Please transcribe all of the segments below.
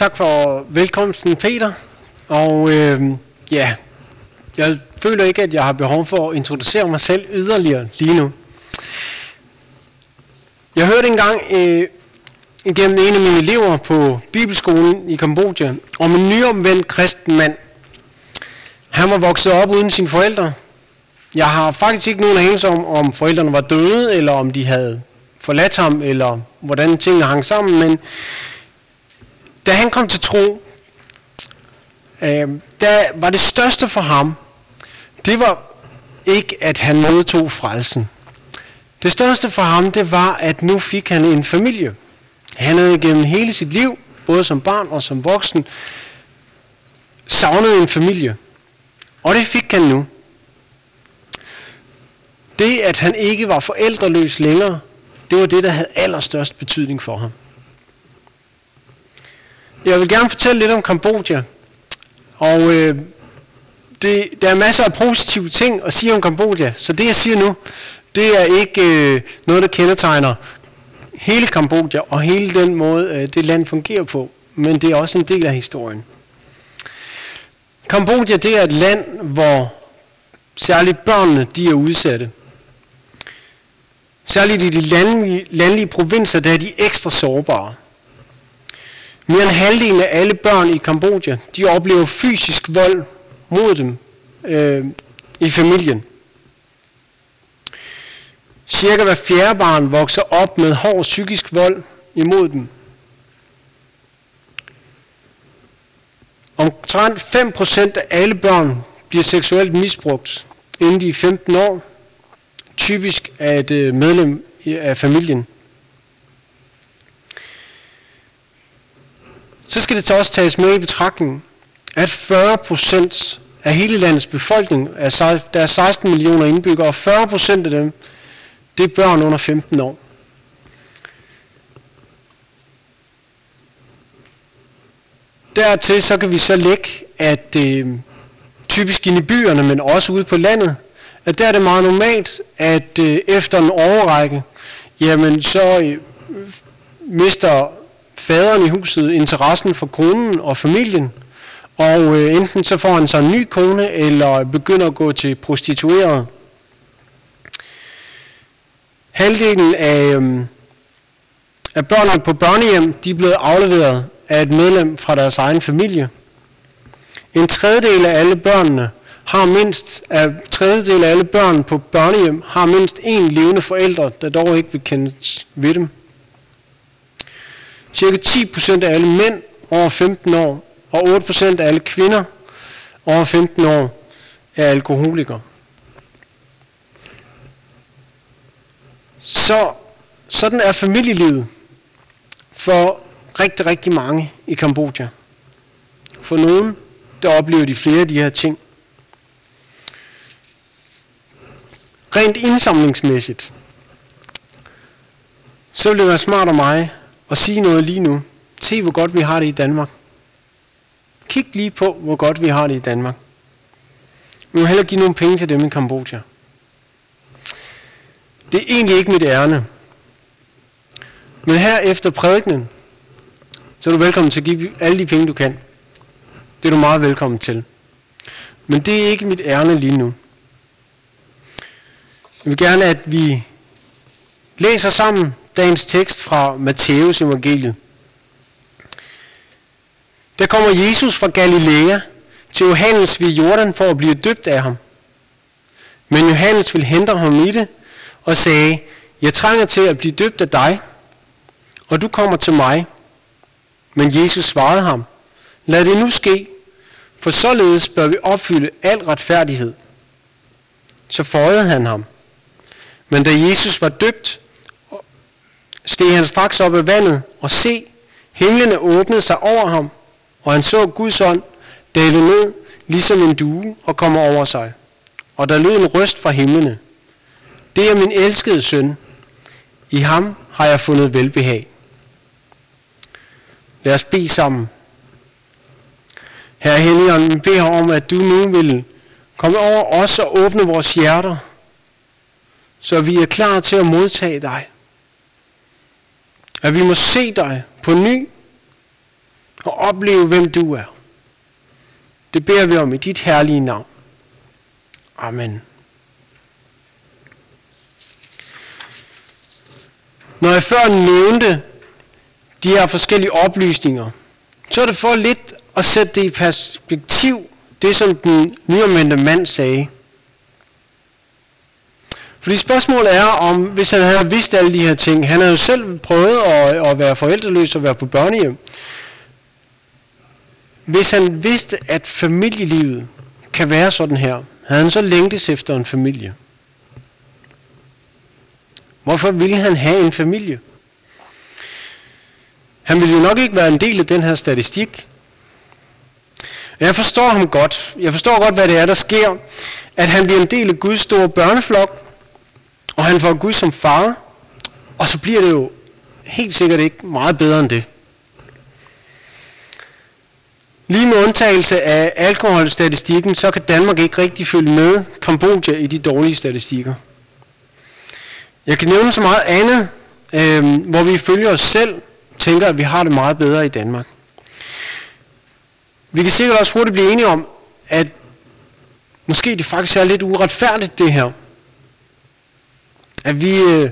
tak for velkomsten, Peter. Og øh, ja, jeg føler ikke, at jeg har behov for at introducere mig selv yderligere lige nu. Jeg hørte engang øh, igennem en af mine elever på Bibelskolen i Kambodja om en nyomvendt kristen mand. Han var vokset op uden sine forældre. Jeg har faktisk ikke nogen anelse om, om forældrene var døde, eller om de havde forladt ham, eller hvordan tingene hang sammen, men da han kom til tro, øh, der var det største for ham, det var ikke, at han modtog frelsen. Det største for ham, det var, at nu fik han en familie. Han havde gennem hele sit liv, både som barn og som voksen, savnet en familie. Og det fik han nu. Det, at han ikke var forældreløs længere, det var det, der havde allerstørst betydning for ham. Jeg vil gerne fortælle lidt om Kambodja. Og øh, det, der er masser af positive ting at sige om Kambodja. Så det, jeg siger nu, det er ikke øh, noget, der kendetegner hele Kambodja og hele den måde, øh, det land fungerer på. Men det er også en del af historien. Kambodja, det er et land, hvor særligt børnene, de er udsatte. Særligt i de landlige, landlige provinser, der er de ekstra sårbare. Mere end halvdelen af alle børn i Kambodja, de oplever fysisk vold mod dem øh, i familien. Cirka hver fjerde barn vokser op med hård psykisk vold imod dem. Omtrent 5% af alle børn bliver seksuelt misbrugt, inden de er 15 år. Typisk af et øh, medlem af familien. Så skal det også tages med i betragtning, at 40 procent af hele landets befolkning, altså, der er 16 millioner indbyggere, og 40 procent af dem, det er børn under 15 år. Dertil så kan vi så lægge, at øh, typisk inde i byerne, men også ude på landet, at der er det meget normalt, at øh, efter en overrække, jamen så øh, mister faderen i huset interessen for konen og familien, og øh, enten så får han sig en ny kone, eller begynder at gå til prostitueret. Halvdelen af, øh, af børnene på børnehjem, de er blevet afleveret af et medlem fra deres egen familie. En tredjedel af alle børnene har mindst, af tredjedel af alle børn på børnehjem har mindst en levende forældre, der dog ikke vil kendes ved dem. Cirka 10% af alle mænd over 15 år og 8% af alle kvinder over 15 år er alkoholikere. Så sådan er familielivet for rigtig, rigtig mange i Kambodja. For nogen, der oplever de flere af de her ting. Rent indsamlingsmæssigt, så ville det være smart af mig og sige noget lige nu. Se, hvor godt vi har det i Danmark. Kig lige på, hvor godt vi har det i Danmark. Vi må hellere give nogle penge til dem i Kambodja. Det er egentlig ikke mit ærne. Men her efter prædikenen, så er du velkommen til at give alle de penge, du kan. Det er du meget velkommen til. Men det er ikke mit ærne lige nu. Jeg vil gerne, at vi læser sammen dagens tekst fra Matteus evangeliet. Der kommer Jesus fra Galilea til Johannes ved Jordan for at blive døbt af ham. Men Johannes vil hente ham i det og sagde, jeg trænger til at blive døbt af dig, og du kommer til mig. Men Jesus svarede ham, lad det nu ske, for således bør vi opfylde al retfærdighed. Så føjede han ham. Men da Jesus var døbt, steg han straks op af vandet, og se, himlene åbnede sig over ham, og han så Guds ånd dale ned, ligesom en due, og komme over sig. Og der lød en røst fra himlene. Det er min elskede søn. I ham har jeg fundet velbehag. Lad os bede sammen. Herre Helligånd, vi beder om, at du nu vil komme over os og åbne vores hjerter, så vi er klar til at modtage dig. At vi må se dig på ny og opleve, hvem du er. Det beder vi om i dit herlige navn. Amen. Når jeg før nævnte de her forskellige oplysninger, så er det for lidt at sætte det i perspektiv, det som den nyomvendte mand sagde. Fordi spørgsmålet er, om hvis han havde vidst alle de her ting, han havde jo selv prøvet at, at være forældreløs og være på børnehjem. Hvis han vidste, at familielivet kan være sådan her, havde han så længtes efter en familie. Hvorfor ville han have en familie? Han ville jo nok ikke være en del af den her statistik. Jeg forstår ham godt. Jeg forstår godt, hvad det er, der sker. At han bliver en del af Guds store børneflok, og han får Gud som far, og så bliver det jo helt sikkert ikke meget bedre end det. Lige med undtagelse af alkoholstatistikken, så kan Danmark ikke rigtig følge med Kambodja i de dårlige statistikker. Jeg kan nævne så meget andet, øh, hvor vi følger os selv, tænker, at vi har det meget bedre i Danmark. Vi kan sikkert også hurtigt blive enige om, at måske det faktisk er lidt uretfærdigt det her. At vi øh,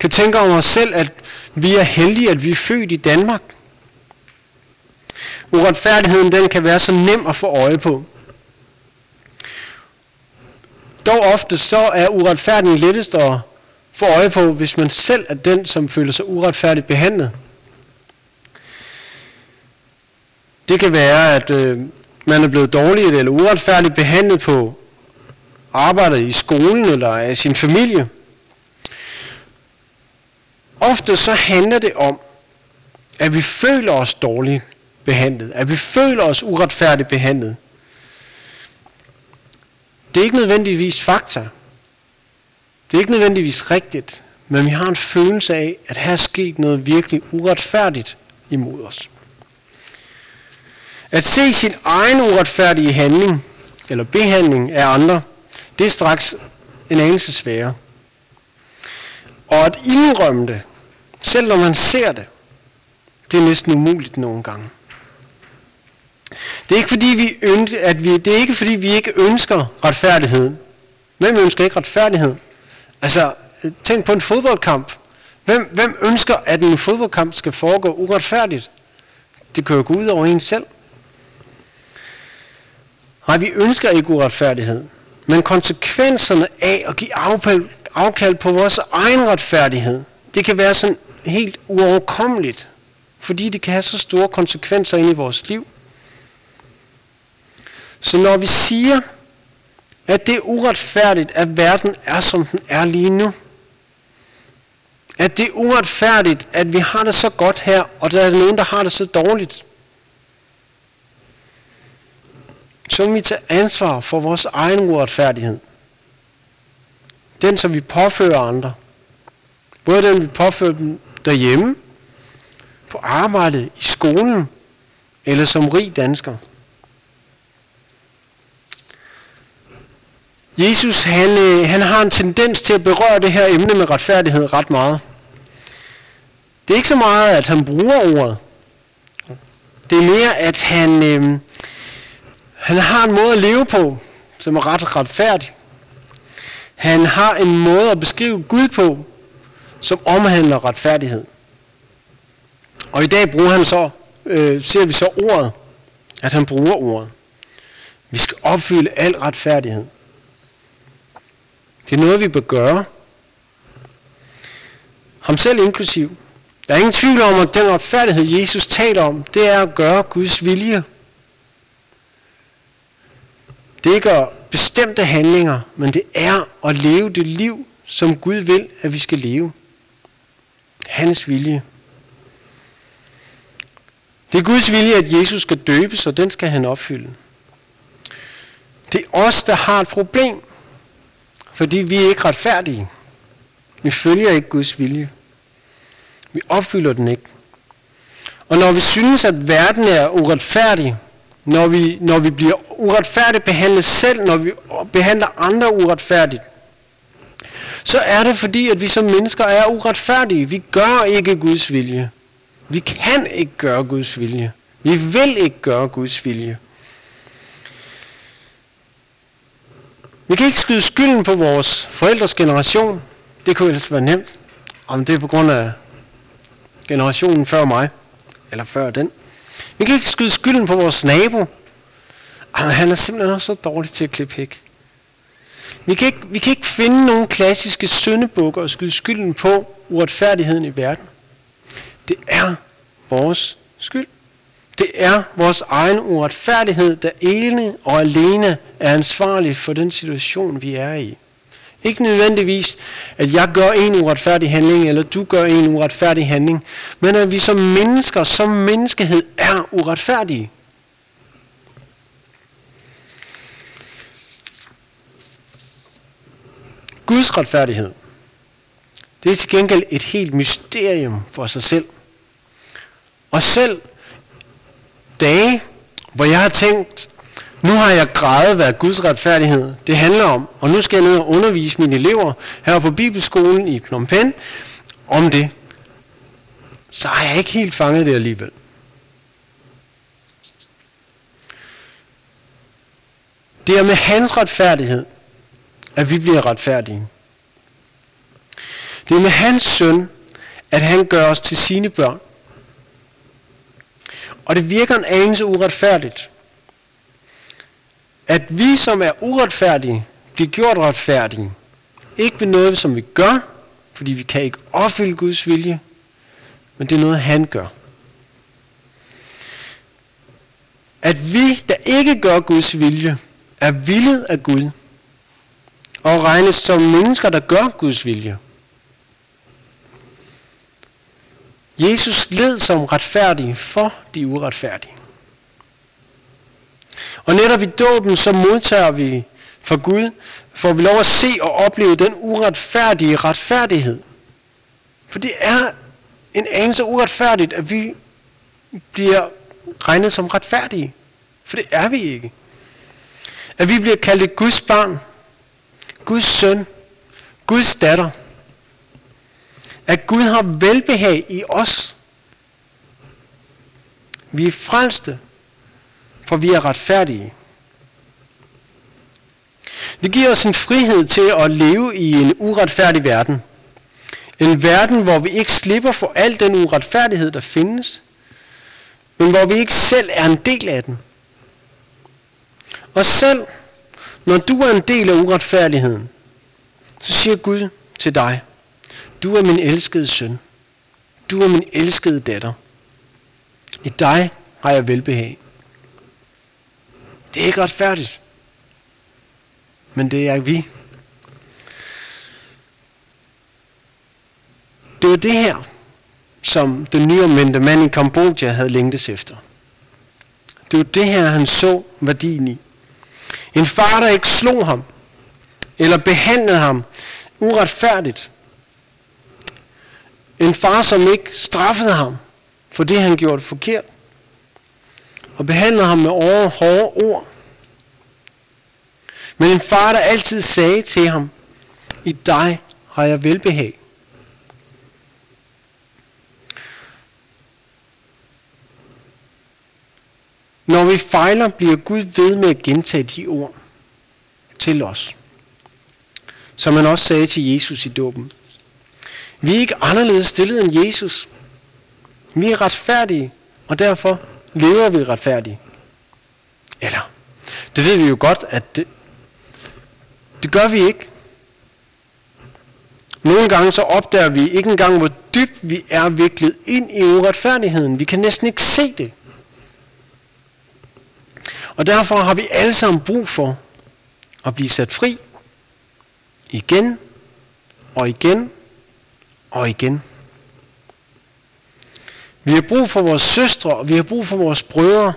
kan tænke om os selv, at vi er heldige, at vi er født i Danmark. Uretfærdigheden den kan være så nem at få øje på. Dog ofte så er uretfærdigheden lettest at få øje på, hvis man selv er den, som føler sig uretfærdigt behandlet. Det kan være, at øh, man er blevet dårligt eller uretfærdigt behandlet på arbejdet i skolen eller af sin familie. Ofte så handler det om, at vi føler os dårligt behandlet, at vi føler os uretfærdigt behandlet. Det er ikke nødvendigvis fakta. Det er ikke nødvendigvis rigtigt, men vi har en følelse af, at her er sket noget virkelig uretfærdigt imod os. At se sin egen uretfærdige handling, eller behandling af andre, det er straks en anelse sværere. Og at indrømme det, selv når man ser det, det er næsten umuligt nogle gange. Det er ikke fordi vi ønsker, at vi, det er ikke fordi vi ikke ønsker retfærdighed. Hvem ønsker ikke retfærdighed? Altså, tænk på en fodboldkamp. Hvem, hvem ønsker, at en fodboldkamp skal foregå uretfærdigt? Det kan jo gå ud over en selv. Nej, vi ønsker ikke uretfærdighed. Men konsekvenserne af at give afkald på vores egen retfærdighed, det kan være sådan helt uoverkommeligt, fordi det kan have så store konsekvenser ind i vores liv. Så når vi siger, at det er uretfærdigt, at verden er, som den er lige nu, at det er uretfærdigt, at vi har det så godt her, og der er nogen, der har det så dårligt, så må vi tage ansvar for vores egen uretfærdighed. Den, som vi påfører andre. Både den, vi påfører dem derhjemme, på arbejdet, i skolen, eller som rig dansker. Jesus han, øh, han har en tendens til at berøre det her emne med retfærdighed ret meget. Det er ikke så meget, at han bruger ordet. Det er mere, at han, øh, han har en måde at leve på, som er ret retfærdig. Han har en måde at beskrive Gud på, som omhandler retfærdighed. Og i dag bruger han så, øh, ser vi så ordet, at han bruger ordet. Vi skal opfylde al retfærdighed. Det er noget, vi bør gøre. Ham selv inklusiv. Der er ingen tvivl om, at den retfærdighed, Jesus taler om, det er at gøre Guds vilje. Det er ikke bestemte handlinger, men det er at leve det liv, som Gud vil, at vi skal leve. Hans vilje. Det er Guds vilje, at Jesus skal døbes, og den skal han opfylde. Det er os, der har et problem, fordi vi er ikke retfærdige. Vi følger ikke Guds vilje. Vi opfylder den ikke. Og når vi synes, at verden er uretfærdig, når vi, når vi bliver uretfærdigt behandlet selv, når vi behandler andre uretfærdigt, så er det fordi, at vi som mennesker er uretfærdige. Vi gør ikke Guds vilje. Vi kan ikke gøre Guds vilje. Vi vil ikke gøre Guds vilje. Vi kan ikke skyde skylden på vores forældres generation. Det kunne ellers være nemt. Om det er på grund af generationen før mig. Eller før den. Vi kan ikke skyde skylden på vores nabo. Han er simpelthen også så dårlig til at klippe hæk. Vi kan, ikke, vi kan ikke finde nogen klassiske syndebukker og skyde skylden på uretfærdigheden i verden. Det er vores skyld. Det er vores egen uretfærdighed, der ene og alene er ansvarlig for den situation, vi er i. Ikke nødvendigvis, at jeg gør en uretfærdig handling, eller du gør en uretfærdig handling, men at vi som mennesker, som menneskehed er uretfærdige. Guds retfærdighed, det er til gengæld et helt mysterium for sig selv. Og selv dage, hvor jeg har tænkt, nu har jeg grædet, hvad Guds retfærdighed det handler om, og nu skal jeg ned og undervise mine elever her på Bibelskolen i Phnom Penh om det. Så har jeg ikke helt fanget det alligevel. Det er med hans retfærdighed, at vi bliver retfærdige. Det er med hans søn, at han gør os til sine børn. Og det virker en anelse uretfærdigt, at vi, som er uretfærdige, bliver gjort retfærdige. Ikke ved noget, som vi gør, fordi vi kan ikke opfylde Guds vilje, men det er noget, han gør. At vi, der ikke gør Guds vilje, er villet af Gud, og regnes som mennesker, der gør Guds vilje. Jesus led som retfærdig for de uretfærdige. Og netop i dåben, så modtager vi fra Gud, får vi lov at se og opleve den uretfærdige retfærdighed. For det er en anelse uretfærdigt, at vi bliver regnet som retfærdige. For det er vi ikke. At vi bliver kaldt et Guds barn, Guds søn, Guds datter. At Gud har velbehag i os. Vi er frelste, for vi er retfærdige. Det giver os en frihed til at leve i en uretfærdig verden. En verden, hvor vi ikke slipper for al den uretfærdighed, der findes, men hvor vi ikke selv er en del af den. Og selv når du er en del af uretfærdigheden, så siger Gud til dig, du er min elskede søn. Du er min elskede datter. I dig har jeg velbehag. Det er ikke retfærdigt. Men det er vi. Det var det her, som den nyomvendte mand i Kambodja havde længtes efter. Det var det her, han så værdien i. En far, der ikke slog ham, eller behandlede ham uretfærdigt. En far, som ikke straffede ham for det, han gjorde forkert. Og behandlede ham med over hårde ord. Men en far, der altid sagde til ham, i dig har jeg velbehag. Når vi fejler, bliver Gud ved med at gentage de ord til os. Som han også sagde til Jesus i dåben. Vi er ikke anderledes stillet end Jesus. Vi er retfærdige, og derfor lever vi retfærdige. Eller, det ved vi jo godt, at det, det gør vi ikke. Nogle gange så opdager vi ikke engang, hvor dybt vi er viklet ind i uretfærdigheden. Vi kan næsten ikke se det. Og derfor har vi alle sammen brug for at blive sat fri igen og igen og igen. Vi har brug for vores søstre, og vi har brug for vores brødre,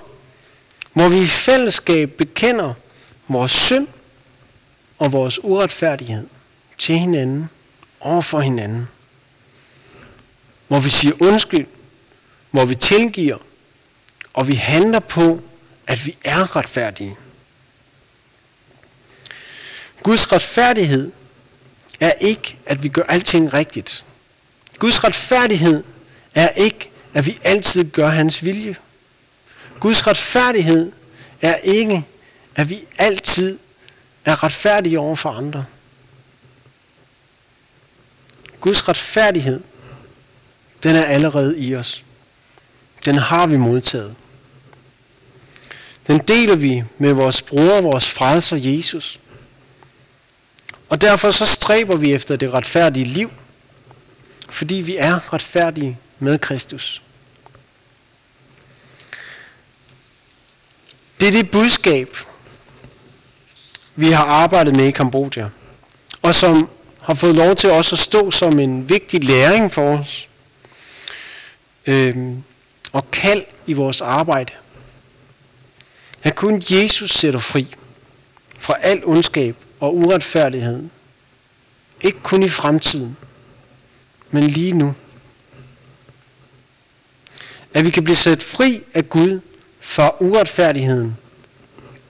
hvor vi i fællesskab bekender vores synd og vores uretfærdighed til hinanden og for hinanden. Hvor vi siger undskyld, hvor vi tilgiver, og vi handler på, at vi er retfærdige. Guds retfærdighed er ikke, at vi gør alting rigtigt. Guds retfærdighed er ikke, at vi altid gør hans vilje. Guds retfærdighed er ikke, at vi altid er retfærdige over for andre. Guds retfærdighed, den er allerede i os. Den har vi modtaget. Den deler vi med vores bror, vores frelser Jesus. Og derfor så stræber vi efter det retfærdige liv, fordi vi er retfærdige med Kristus. Det er det budskab, vi har arbejdet med i Kambodja, og som har fået lov til også at stå som en vigtig læring for os, øhm, og kald i vores arbejde. At kun Jesus sætter fri fra al ondskab og uretfærdighed. Ikke kun i fremtiden, men lige nu. At vi kan blive sat fri af Gud fra uretfærdigheden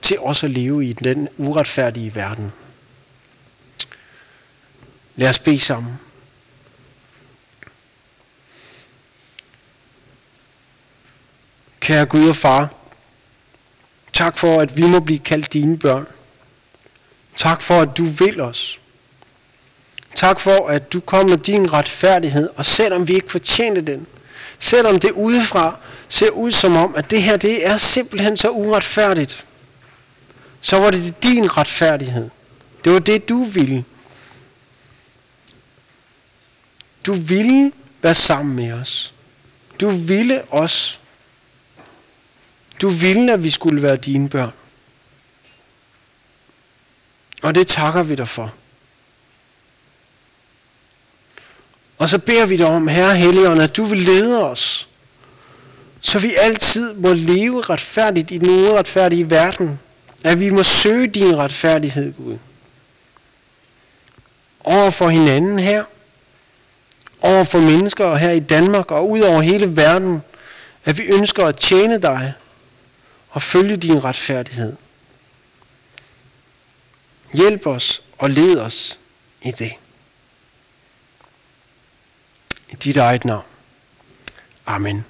til også at leve i den uretfærdige verden. Lad os bede sammen. Kære Gud og Far, tak for, at vi må blive kaldt dine børn. Tak for, at du vil os. Tak for, at du kom med din retfærdighed, og selvom vi ikke fortjente den, selvom det udefra ser ud som om, at det her det er simpelthen så uretfærdigt, så var det din retfærdighed. Det var det, du ville. Du ville være sammen med os. Du ville os. Du ville, at vi skulle være dine børn. Og det takker vi dig for. Og så beder vi dig om, Herre Helligånd, at du vil lede os, så vi altid må leve retfærdigt i den uretfærdige verden. At vi må søge din retfærdighed, Gud. Over for hinanden her, over for mennesker her i Danmark og ud over hele verden, at vi ønsker at tjene dig og følge din retfærdighed. Hjælp os og led os i det. I dit eget navn. Amen.